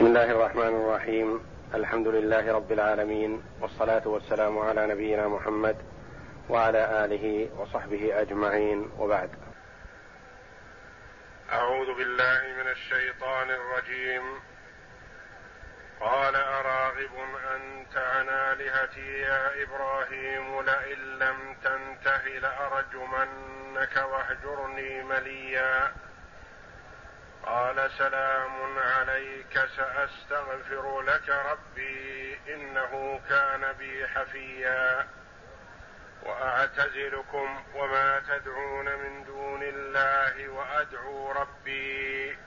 بسم الله الرحمن الرحيم. الحمد لله رب العالمين والصلاة والسلام على نبينا محمد وعلى آله وصحبه أجمعين. وبعد. أعوذ بالله من الشيطان الرجيم. قال أراغب أنت عن آلهتي يا إبراهيم لئن لم تنته لأرجمنك واهجرني مليا. قال سلام عليك سأستغفر لك ربي إنه كان بي حفيا. وأعتزلكم وما تدعون من دون الله وأدعو ربي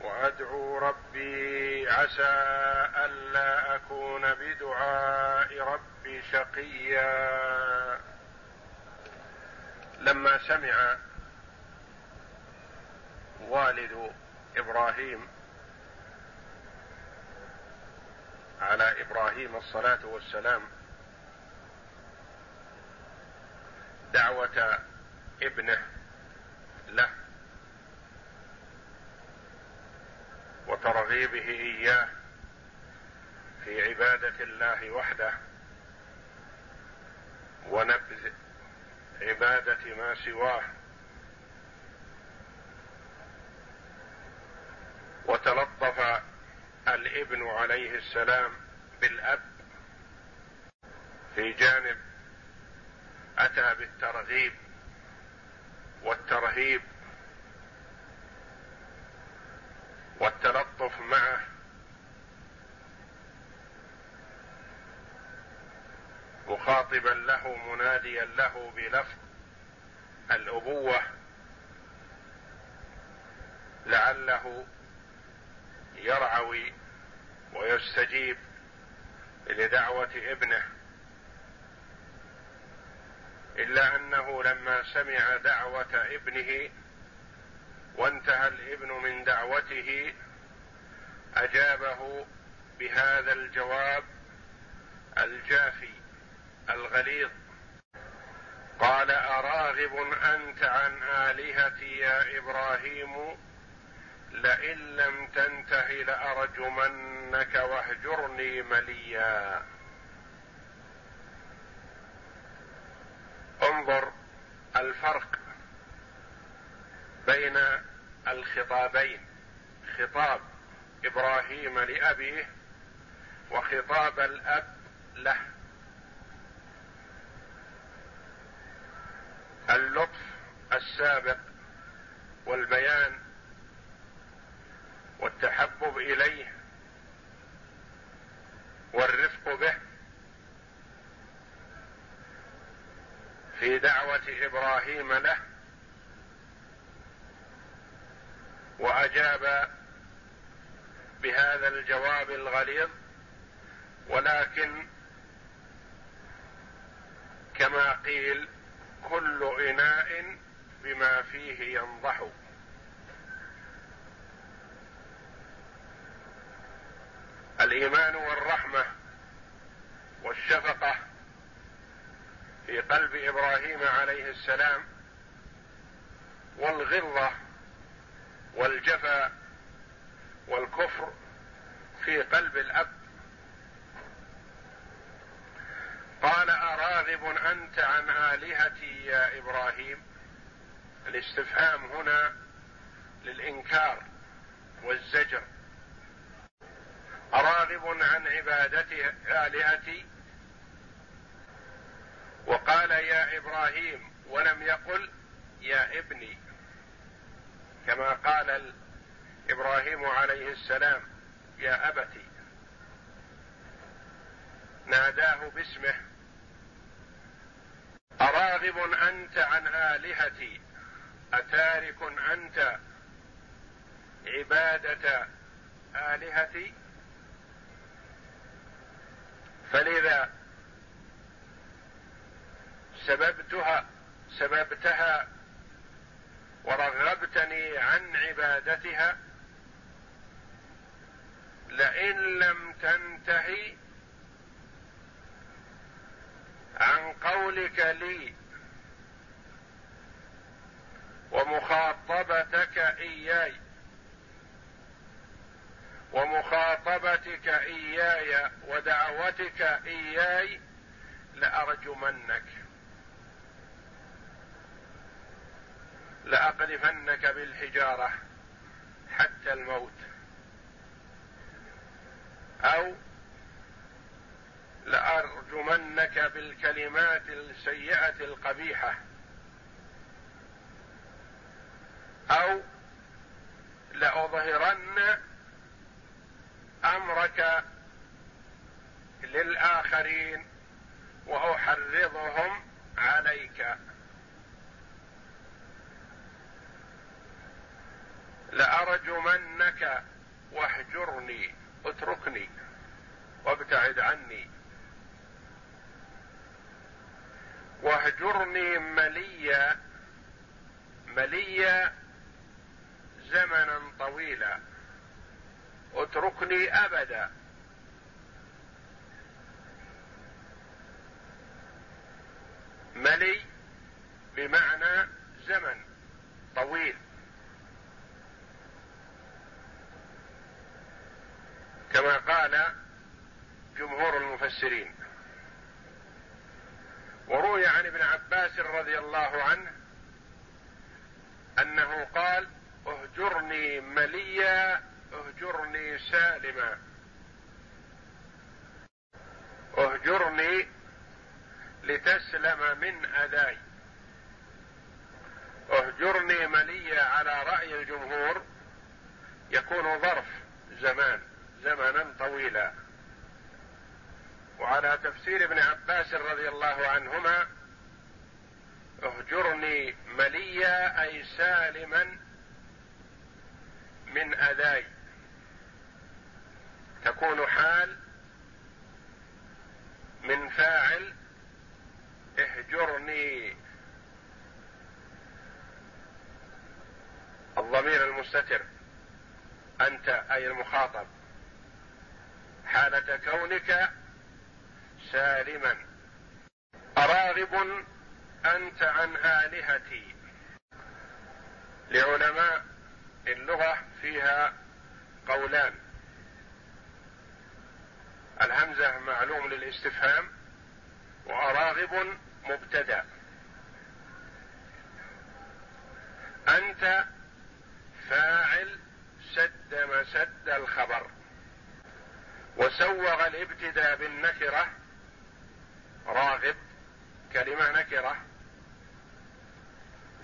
وأدعو ربي عسى ألا أكون بدعاء ربي شقيا. لما سمع والد إبراهيم على إبراهيم الصلاة والسلام. دعوة ابنه له. وترغيبه إياه في عبادة الله وحده. ونبذ عبادة ما سواه. وتلطف الابن عليه السلام بالأب في جانب أتى بالترغيب والترهيب والتلطف معه مخاطبا له مناديا له بلفظ الأبوة لعله يرعوي ويستجيب لدعوة ابنه إلا أنه لما سمع دعوة ابنه وانتهى الابن من دعوته أجابه بهذا الجواب الجافي الغليظ. قال أراغب أنت عن آلهتي يا إبراهيم؟ لئن لم تنته لأرجمنك واهجرني مليا. انظر الفرق بين الخطابين خطاب إبراهيم لأبيه وخطاب الأب له. اللطف السابق والبيان والتحبب إليه والرفق به في دعوة إبراهيم له وأجاب بهذا الجواب الغليظ ولكن كما قيل كل إناء بما فيه ينضح. الإيمان والرحمة والشفقة في قلب إبراهيم عليه السلام والغلظه والجفا والكفر في قلب الأب. قال أراغب أنت عن آلهتي يا إبراهيم؟ الاستفهام هنا للإنكار والزجر. أراغب عن عبادة آلهتي. وقال يا إبراهيم ولم يقل يا ابني. كما قال إبراهيم عليه السلام يا ابت ناداه باسمه. أراغب أنت عن آلهتي. أتارك أنت عبادة آلهتي؟ فلذا سببتها سببتها ورغبتني عن عبادتها لئن لم تنتهي عن قولك لي ومخاطبتك إياي. ومخاطبتك إياي ودعوتك إياي لأرجمنك. لأقذفنك بالحجارة حتى الموت. أو لأرجمنك بالكلمات السيئة القبيحة. أو لأظهرن أمرك للآخرين واحرضهم عليك. لأرجمنك واهجرني اتركني وابتعد عني. واهجرني مليا مليا زمنا طويلا. اتركني أبدا. ملي بمعنى زمن طويل. كما قال جمهور المفسرين. وروي عن ابن عباس رضي الله عنه أنه قال اهجرني مليا اهجرني سالما. اهجرني لتسلم من أذاي. اهجرني مليا على رأي الجمهور. يكون ظرف زمان زمنا طويلا. وعلى تفسير ابن عباس رضي الله عنهما اهجرني مليا أي سالما من أذاي. تكون حال من فاعل اهجرني. الضمير المستتر. أنت أي المخاطب. حالة كونك سالما. أراغب أنت عن آلهتي. لعلماء اللغة فيها قولان. الهمزة معلوم للاستفهام وأراغب مبتدأ. أنت فاعل سد مسد الخبر وسوغ الابتداء بالنكرة راغب كلمة نكرة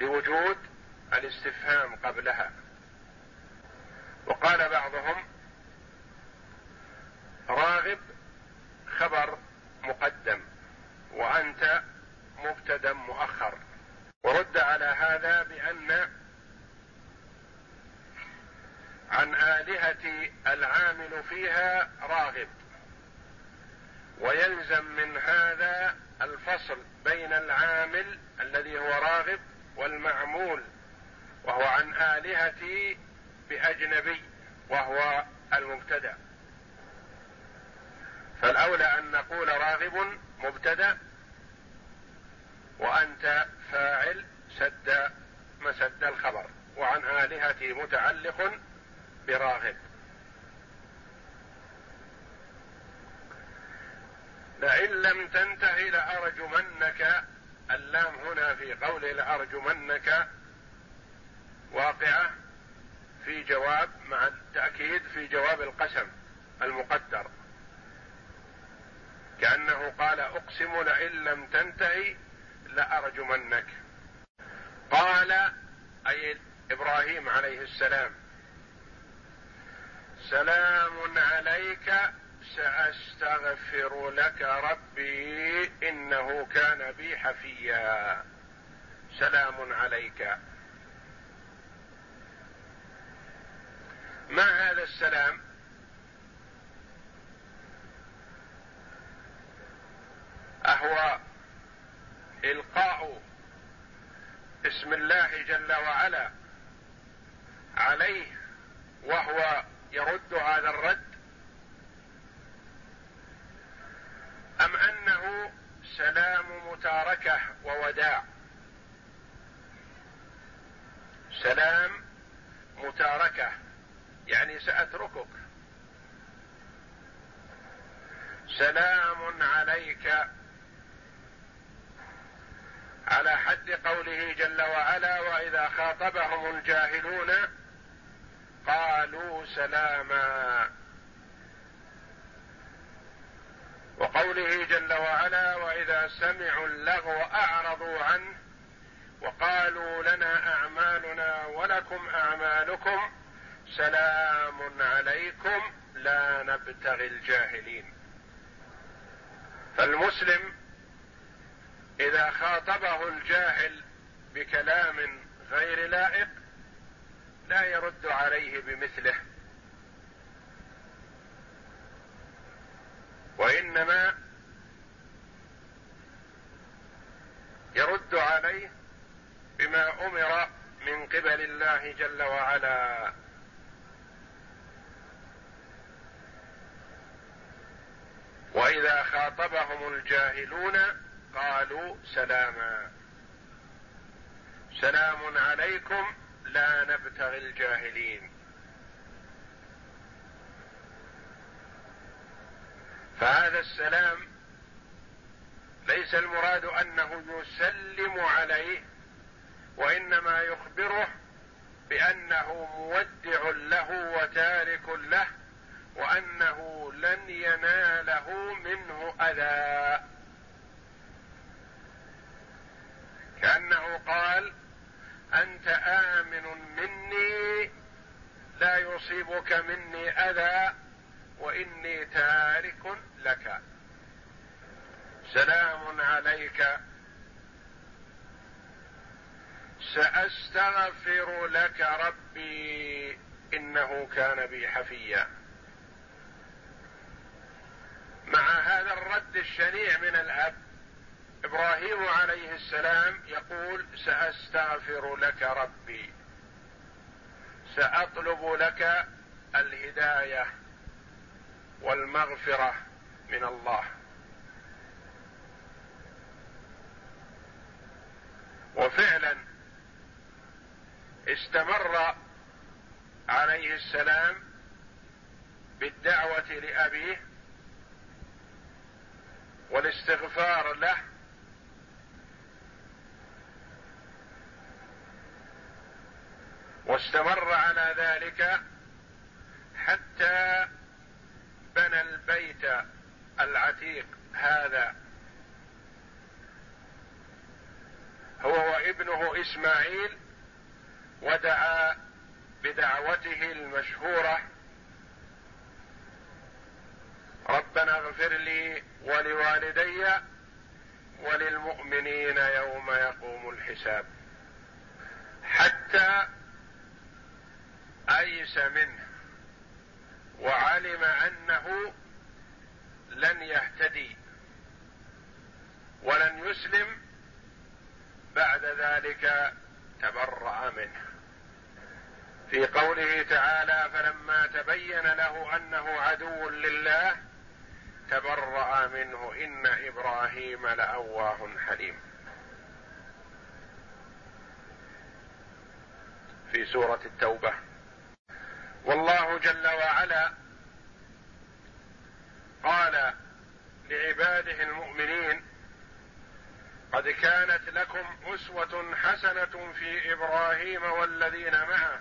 لوجود الاستفهام قبلها. وقال بعضهم راغب خبر مقدم وأنت مبتدا مؤخر. ورد على هذا بأن عن آلهة العامل فيها راغب. ويلزم من هذا الفصل بين العامل الذي هو راغب والمعمول وهو عن آلهتي بأجنبي وهو المبتدأ. فالأولى أن نقول راغب مبتدأ وأنت فاعل سد مسد الخبر وعن آلهتي متعلق براغب. لئن لم تنته لأرجمنك اللام هنا في قول لأرجمنك واقعة في جواب مع التأكيد في جواب القسم المقدر. كأنه قال أقسم لئن لم تنتهي لأرجمنك. قال أي إبراهيم عليه السلام سلام عليك سأستغفر لك ربي إنه كان بي حفيا. سلام عليك. ما هذا السلام؟ اهو إلقاء اسم الله جل وعلا عليه وهو يرد هذا الرد. أم أنه سلام متاركة ووداع؟ سلام متاركة يعني سأتركك. سلام عليك على حد قوله جل وعلا وإذا خاطبهم الجاهلون قالوا سلاما. وقوله جل وعلا وإذا سمعوا اللغو أعرضوا عنه وقالوا لنا أعمالنا ولكم أعمالكم سلام عليكم لا نبتغي الجاهلين. فالمسلم إذا خاطبه الجاهل بكلام غير لائق لا يرد عليه بمثله. وإنما يرد عليه بما أمر من قبل الله جل وعلا. وإذا خاطبهم الجاهلون قالوا سلاما. سلام عليكم لا نبتغي الجاهلين. فهذا السلام ليس المراد أنه يسلم عليه وإنما يخبره بأنه مودع له وتارك له وأنه لن يناله منه أذى. كانه قال أنت آمن مني لا يصيبك مني أذى وإني تارك لك. سلام عليك. سأستغفر لك ربي إنه كان بي حفيا. مع هذا الرد الشنيع من الأب إبراهيم عليه السلام يقول سأستغفر لك ربي. سأطلب لك الهداية والمغفرة من الله. وفعلا استمر عليه السلام بالدعوة لأبيه والاستغفار له واستمر على ذلك حتى بنى البيت العتيق هذا. هو وابنه إسماعيل ودعا بدعوته المشهورة. ربنا اغفر لي ولوالدي وللمؤمنين يوم يقوم الحساب. حتى ايس منه وعلم أنه لن يهتدي ولن يسلم بعد ذلك تبرأ منه. في قوله تعالى فلما تبين له أنه عدو لله تبرأ منه إن إبراهيم لأواه حليم. في سورة التوبة والله جل وعلا قال لعباده المؤمنين قد كانت لكم أسوة حسنة في إبراهيم والذين معه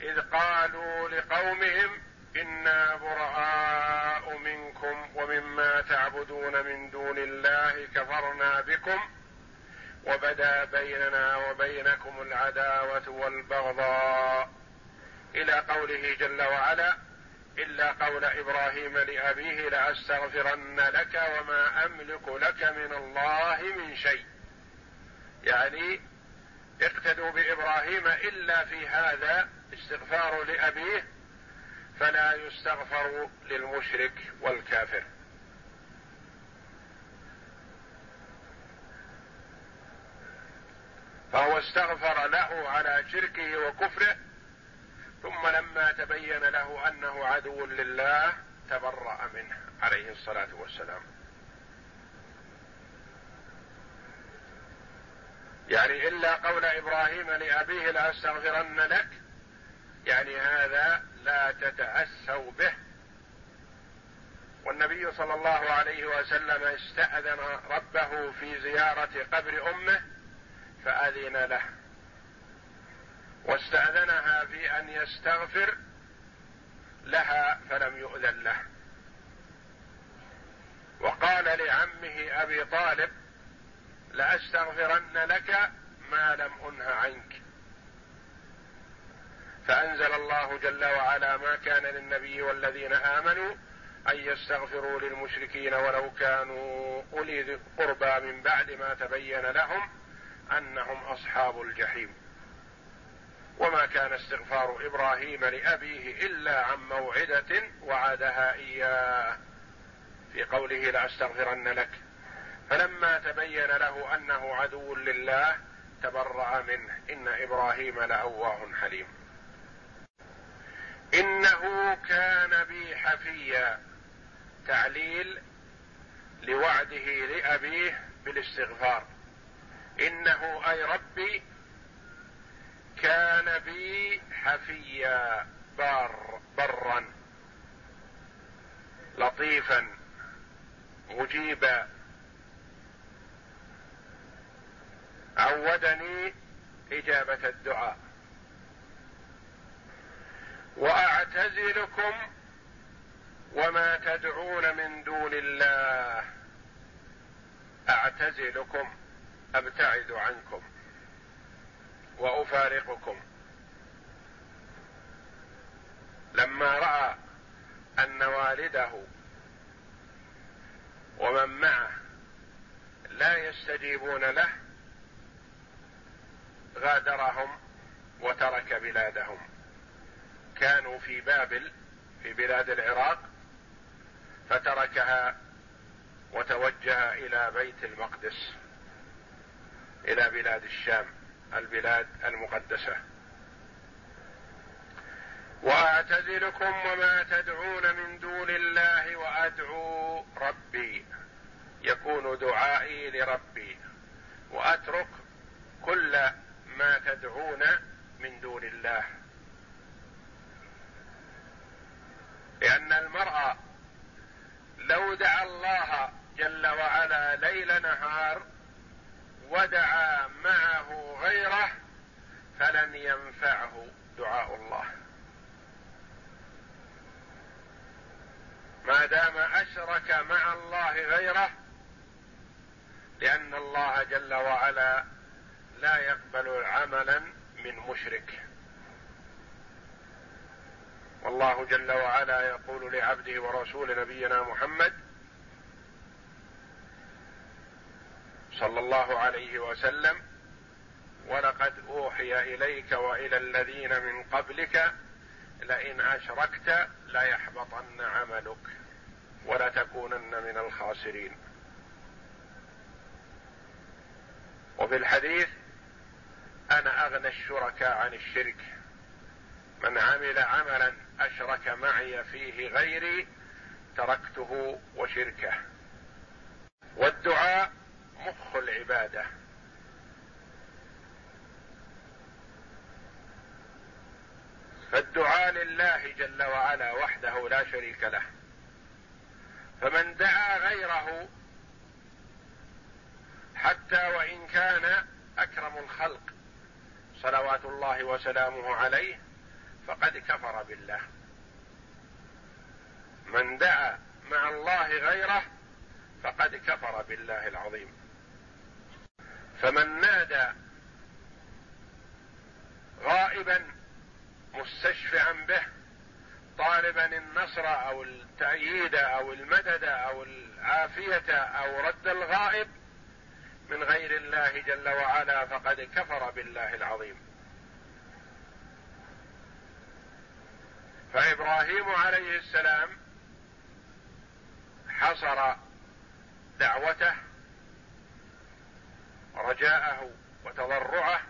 إذ قالوا لقومهم إنا براء منكم ومما تعبدون من دون الله كفرنا بكم وبدا بيننا وبينكم العداوة والبغضاء إلى قوله جل وعلا إلا قول إبراهيم لأبيه لأستغفرن لك وما أملك لك من الله من شيء. يعني اقتدوا بإبراهيم إلا في هذا استغفار لأبيه فلا يستغفر للمشرك والكافر. فهو استغفر له على شركه وكفره ثم لما تبين له أنه عدو لله تبرأ منه عليه الصلاة والسلام. يعني إلا قول إبراهيم لأبيه لأستغفرن لك يعني هذا لا تتأسوا به. والنبي صلى الله عليه وسلم استأذن ربه في زيارة قبر أمه فأذن له. واستأذنها في أن يستغفر لها فلم يؤذن له. وقال لعمه أبي طالب لأستغفرن لك ما لم أنه عنك. فأنزل الله جل وعلا ما كان للنبي والذين آمنوا أن يستغفروا للمشركين ولو كانوا أولي قربى من بعد ما تبين لهم أنهم أصحاب الجحيم. وما كان استغفار إبراهيم لأبيه إلا عن موعدة وعدها إياه. في قوله لأستغفرن لك. فلما تبين له أنه عدو لله تبرأ منه. إن إبراهيم لأواه حليم. إنه كان بي حفيا. تعليل لوعده لأبيه بالاستغفار. إنه أي ربي كان بي حفيا بار برا لطيفا مجيبا. عودني إجابة الدعاء. وأعتزلكم وما تدعون من دون الله. أعتزلكم أبتعد عنكم. وأفارقكم. لما رأى أن والده ومن معه لا يستجيبون له غادرهم وترك بلادهم. كانوا في بابل في بلاد العراق فتركها وتوجه إلى بيت المقدس إلى بلاد الشام. البلاد المقدسة. وأعتزلكم وما تدعون من دون الله وأدعو ربي. يكون دعائي لربي. وأترك كل ما تدعون من دون الله. لأن المرأة لو دعا الله جل وعلا ليل نهار ودعا معه غيره فلن ينفعه دعاء الله. ما دام أشرك مع الله غيره لأن الله جل وعلا لا يقبل عملا من مشرك. والله جل وعلا يقول لعبده ورسول نبينا محمد صلى الله عليه وسلم ولقد أوحي إليك وإلى الذين من قبلك لئن أشركت ليحبطن عملك ولتكونن من الخاسرين. وفي الحديث أنا أغنى الشركاء عن الشرك من عمل عملا أشرك معي فيه غيري تركته وشركه. والدعاء مخ العبادة. فالدعاء لله جل وعلا وحده لا شريك له. فمن دعا غيره حتى وإن كان أكرم الخلق صلوات الله وسلامه عليه فقد كفر بالله. من دعا مع الله غيره فقد كفر بالله العظيم. فمن نادى غائبا مستشفعا به طالبا النصر أو التأييد أو المدد أو العافية أو رد الغائب من غير الله جل وعلا فقد كفر بالله العظيم. فإبراهيم عليه السلام حصر دعوته رجاءه وتضرعه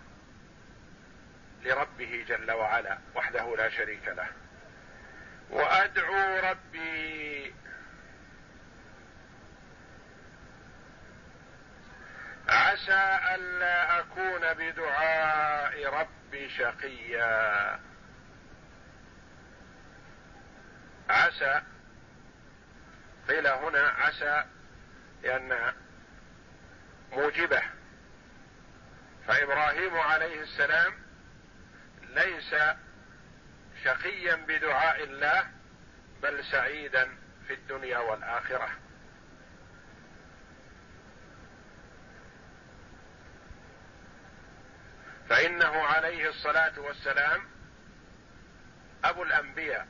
لربه جل وعلا وحده لا شريك له. وأدعو ربي عسى ألا أكون بدعاء ربي شقيا. قيل هنا عسى لأن موجبه. فإبراهيم عليه السلام ليس شقيا بدعاء الله بل سعيدا في الدنيا والآخرة. فإنه عليه الصلاة والسلام أبو الأنبياء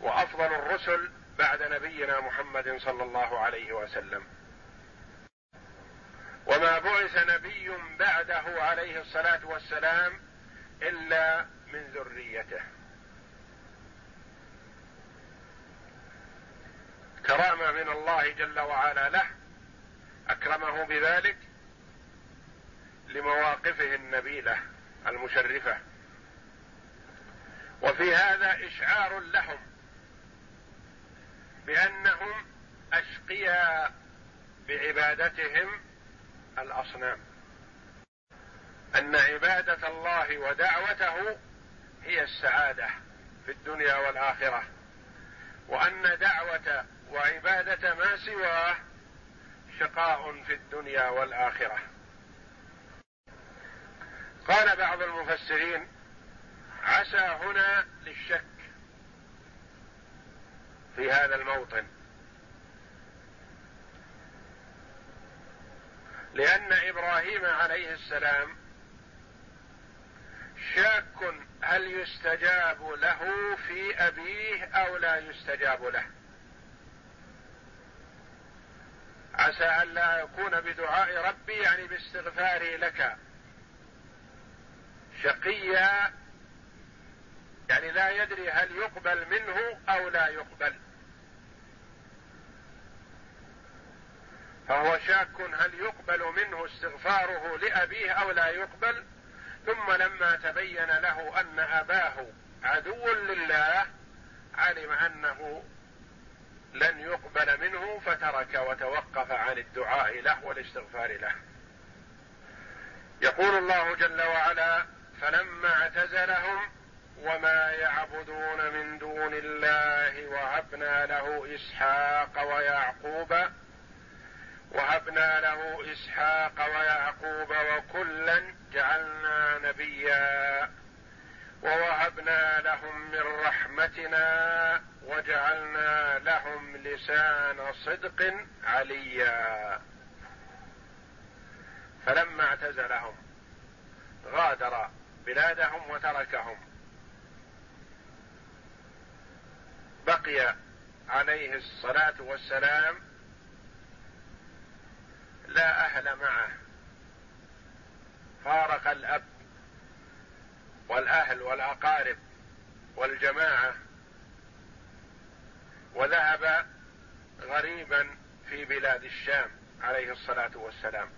وأفضل الرسل بعد نبينا محمد صلى الله عليه وسلم. وما بعث نبي بعده عليه الصلاة والسلام إلا من ذريته. كرامة من الله جل وعلا له أكرمه بذلك لمواقفه النبيلة المشرفة. وفي هذا إشعار لهم بأنهم أشقياء بعبادتهم الأصنام. أن عبادة الله ودعوته هي السعادة في الدنيا والآخرة وأن دعوة وعبادة ما سواه شقاء في الدنيا والآخرة. قال بعض المفسرين عسى هنا للشك في هذا الموطن. لأن إبراهيم عليه السلام شاك هل يستجاب له في أبيه أو لا يستجاب له. عسى أن لا يكون بدعاء ربي يعني باستغفاري لك. شقيا يعني لا يدري هل يقبل منه أو لا يقبل. فهو شاك هل يقبل منه استغفاره لأبيه أو لا يقبل؟ ثم لما تبين له أن أباه عدو لله علم أنه لن يقبل منه فترك وتوقف عن الدعاء له والاستغفار له. يقول الله جل وعلا فلما اعتزلهم وما يعبدون من دون الله وهبنا له إسحاق ويعقوب وهبنا له إسحاق ويعقوب وكلا جعلنا نبيا. ووهبنا لهم من رحمتنا وجعلنا لهم لسان صدق عليا. فلما اعتزلهم غادر بلادهم وتركهم. بقي عليه الصلاة والسلام لا أهل معه. فارق الأب والأهل والأقارب والجماعة. وذهب غريبا في بلاد الشام عليه الصلاة والسلام.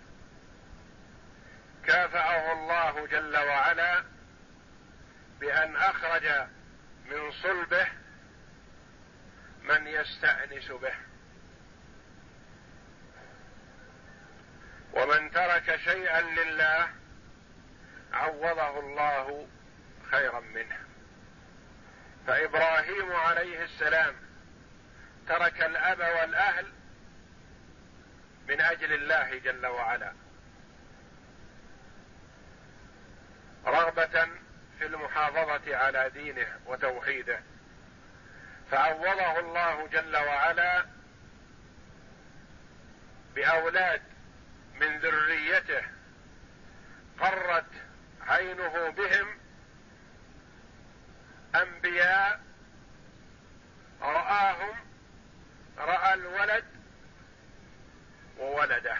كافأه الله جل وعلا بأن أخرج من صلبه من يستأنس به. ومن ترك شيئا لله عوضه الله خيرا منه. فإبراهيم عليه السلام ترك الأب والأهل من أجل الله جل وعلا. رغبة في المحافظة على دينه وتوحيده. فعوضه الله جل وعلا بأولاد من ذريته قرت عينه بهم أنبياء رآهم رأى الولد وولده.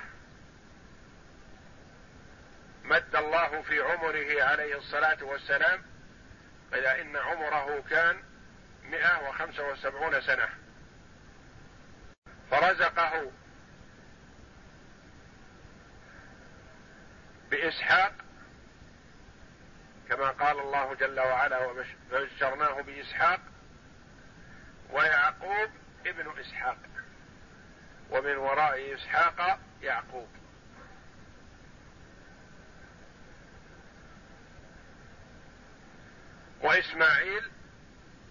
مد الله في عمره عليه الصلاة والسلام إلى إن عمره كان مئة وخمسة وسبعون سنة. فرزقه بإسحاق كما قال الله جل وعلا وبشرناه بإسحاق ويعقوب ابن إسحاق ومن وراء إسحاق يعقوب. وإسماعيل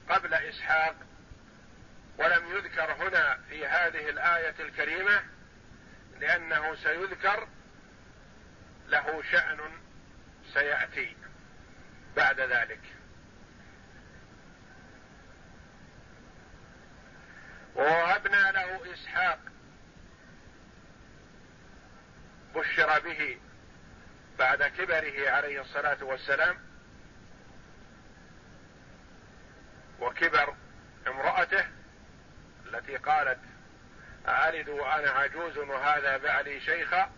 قبل إسحاق ولم يذكر هنا في هذه الآية الكريمة لأنه سيذكر له شأن سيأتي بعد ذلك. ووهبنا له إسحاق بشر به بعد كبره عليه الصلاة والسلام وكبر امرأته التي قالت ألد وأنا عجوز وهذا بعلي شيخا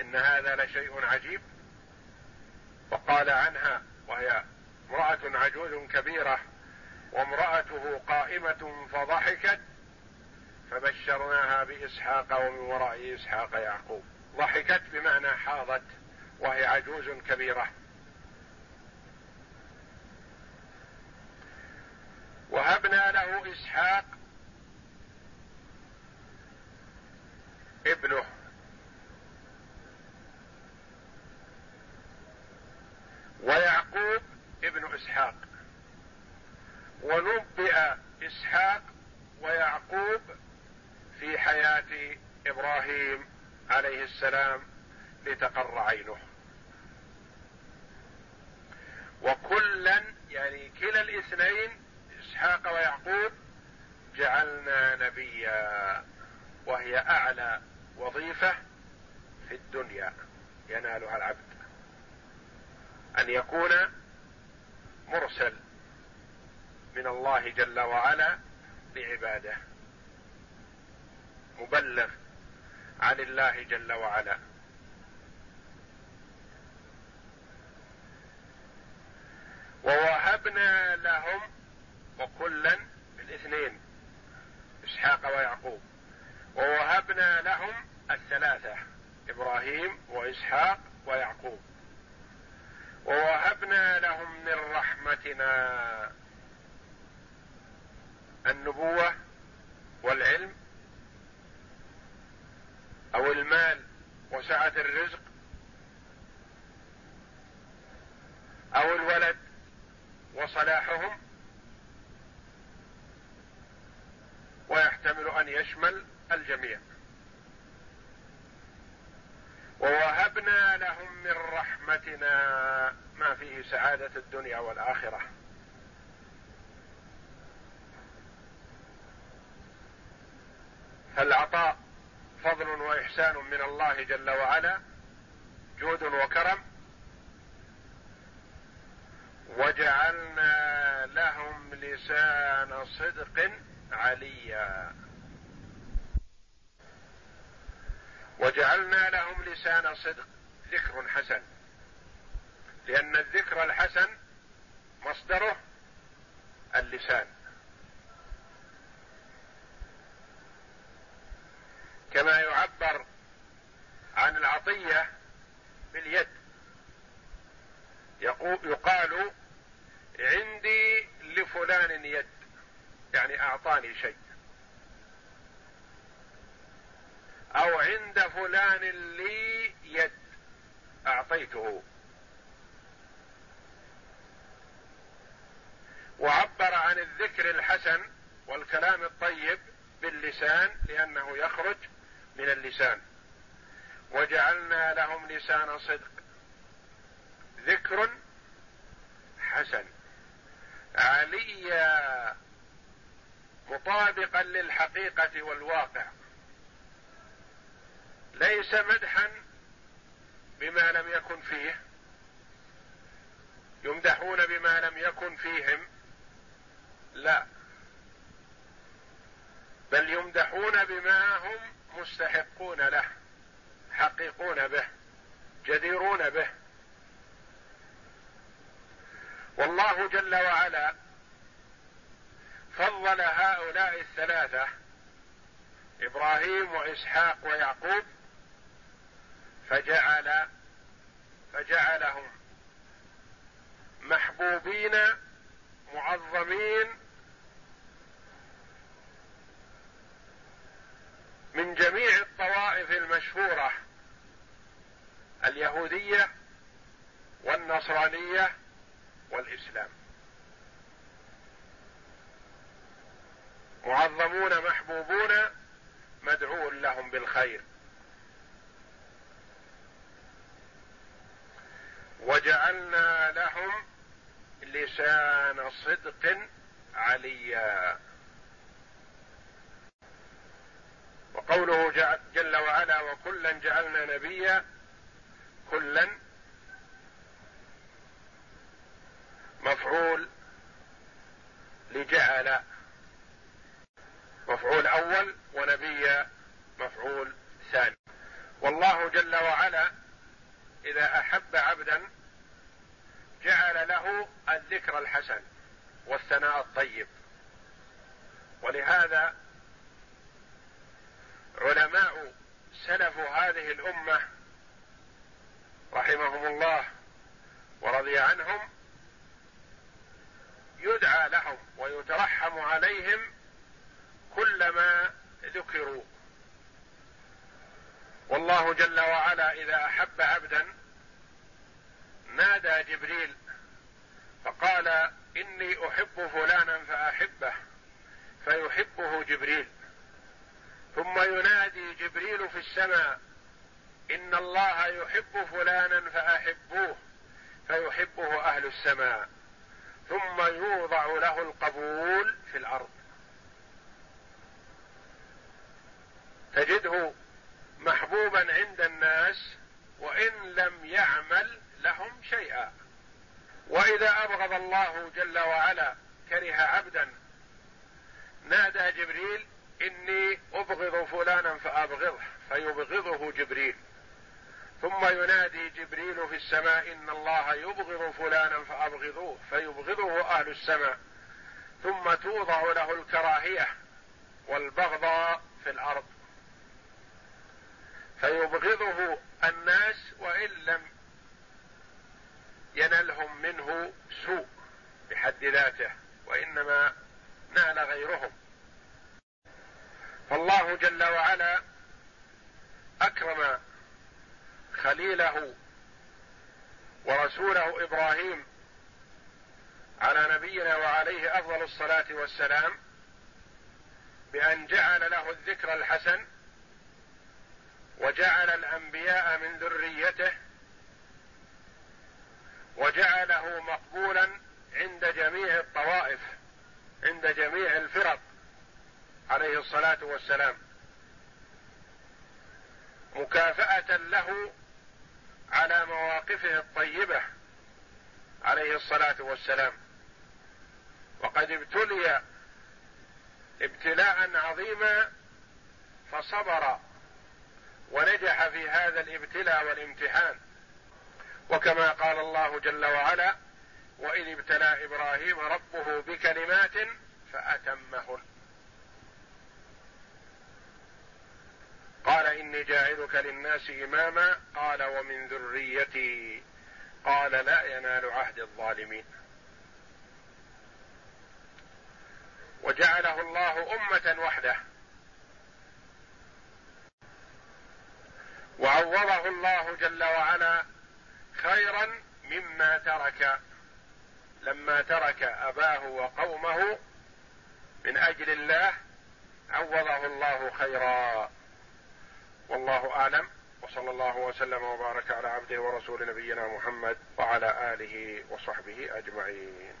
إن هذا لشيء عجيب. وقال عنها وهي امرأة عجوز كبيرة وامرأته قائمة فضحكت فبشرناها بإسحاق ومن وراء إسحاق يعقوب. ضحكت بمعنى حاضت وهي عجوز كبيرة. وهبنا له إسحاق ابنه. ويعقوب ابن إسحاق. ونبئ إسحاق ويعقوب في حياة إبراهيم عليه السلام لتقر عينه. وكلا يعني كلا الاثنين إسحاق ويعقوب جعلنا نبيا وهي أعلى وظيفة في الدنيا ينالها العبد. أن يكون مرسل من الله جل وعلا لعباده مبلغ عن الله جل وعلا. ووهبنا لهم وكلا الاثنين إسحاق ويعقوب. ووهبنا لهم الثلاثة إبراهيم وإسحاق ويعقوب. ووهبنا لهم من رحمتنا النبوة والعلم أو المال وسعة الرزق أو الولد وصلاحهم ويحتمل أن يشمل الجميع. ووهبنا لهم من رحمتنا ما فيه سعادة الدنيا والآخرة. فالعطاء فضل وإحسان من الله جل وعلا جود وكرم. وجعلنا لهم لسان صدق عليا. وجعلنا لهم لسان صدق ذكر حسن. لأن الذكر الحسن مصدره اللسان. كما يعبر عن العطية باليد. يقال عندي لفلان يد يعني أعطاني شيء. أو عند فلان لي يد. أعطيته. وعبر عن الذكر الحسن والكلام الطيب باللسان لأنه يخرج من اللسان. وجعلنا لهم لسان صدق. ذكر حسن. عليا مطابقا للحقيقة والواقع. ليس مدحا بما لم يكن فيه يمدحون بما لم يكن فيهم لا بل يمدحون بما هم مستحقون له حقيقون به جديرون به. والله جل وعلا فضل هؤلاء الثلاثة إبراهيم وإسحاق ويعقوب فجعل فجعلهم محبوبين معظمين من جميع الطوائف المشهورة اليهودية والنصرانية والإسلام. معظمون محبوبون مدعو لهم بالخير. وجعلنا لهم لسان صدق عليا. وقوله جل وعلا وكلا جعلنا نبيا كلا مفعول لجعل مفعول أول ونبي مفعول ثاني. والله جل وعلا إذا أحب عبدا جعل له الذكر الحسن والثناء الطيب. ولهذا علماء سلف هذه الأمة رحمهم الله ورضي عنهم يدعى لهم ويترحم عليهم كلما ذكروا. والله جل وعلا إذا أحب عبدا نادى جبريل فقال إني أحب فلانا فأحبه فيحبه جبريل. ثم ينادي جبريل في السماء إن الله يحب فلانا فأحبوه فيحبه أهل السماء. ثم يوضع له القبول في الأرض. تجده محبوبا عند الناس وإن لم يعمل لهم شيئا. وإذا أبغض الله جل وعلا كره عبدا نادى جبريل إني أبغض فلانا فأبغضه فيبغضه جبريل. ثم ينادي جبريل في السماء إن الله يبغض فلانا فأبغضوه فيبغضه أهل السماء. ثم توضع له الكراهية والبغضاء في الأرض. فيبغضه الناس وإن لم ينلهم منه سوء بحد ذاته وإنما نال غيرهم. فالله جل وعلا أكرم خليله ورسوله إبراهيم على نبينا وعليه أفضل الصلاة والسلام بأن جعل له الذكر الحسن وجعل الأنبياء من ذريته وجعله مقبولا عند جميع الطوائف عند جميع الفرق عليه الصلاة والسلام. مكافأة له على مواقفه الطيبة عليه الصلاة والسلام. وقد ابتلي ابتلاء عظيما فصبر ونجح في هذا الابتلاء والامتحان. وكما قال الله جل وعلا واذ ابتلى إبراهيم ربه بكلمات فأتمهن. قال إني جاعلك للناس إماما. قال ومن ذريتي. قال لا ينال عهد الظالمين. وجعله الله أمة وحده. وعوضه الله جل وعلا خيرا مما ترك. لما ترك أباه وقومه من أجل الله عوضه الله خيرا. والله أعلم. وصلى الله وسلم وبارك على عبده ورسول نبينا محمد وعلى آله وصحبه أجمعين.